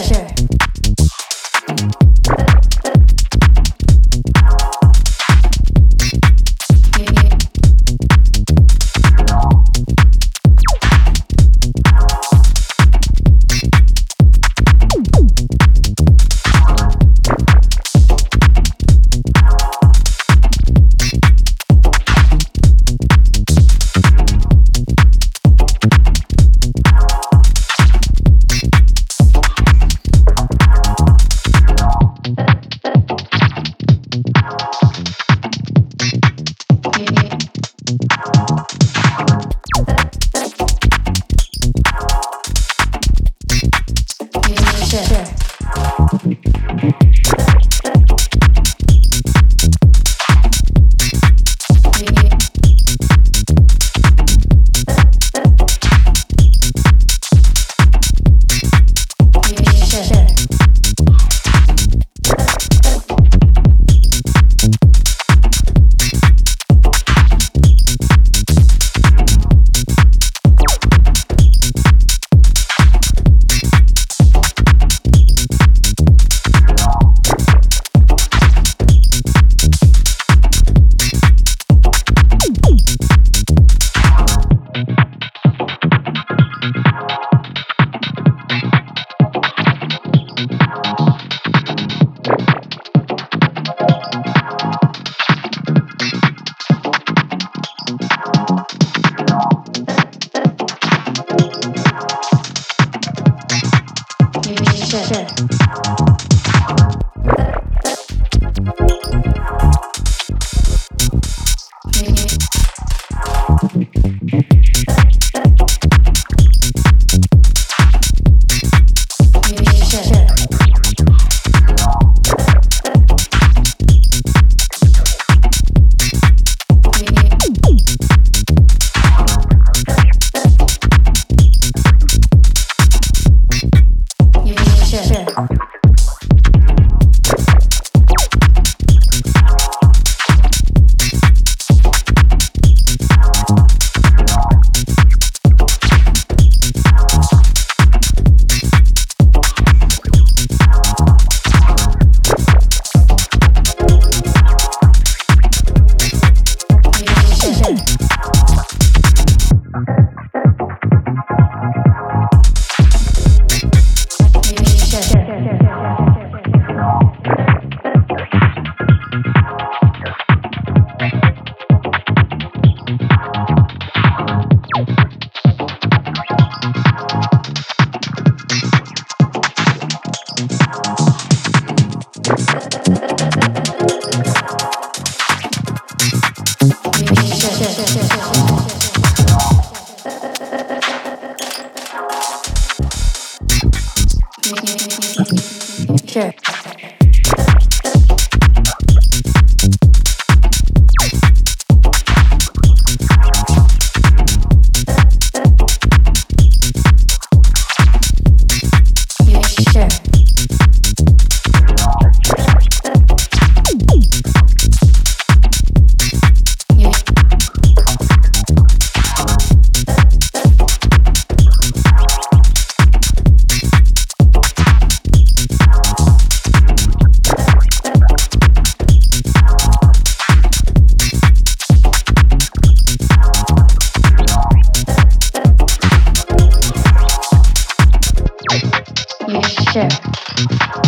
sure. check. Woo! shift.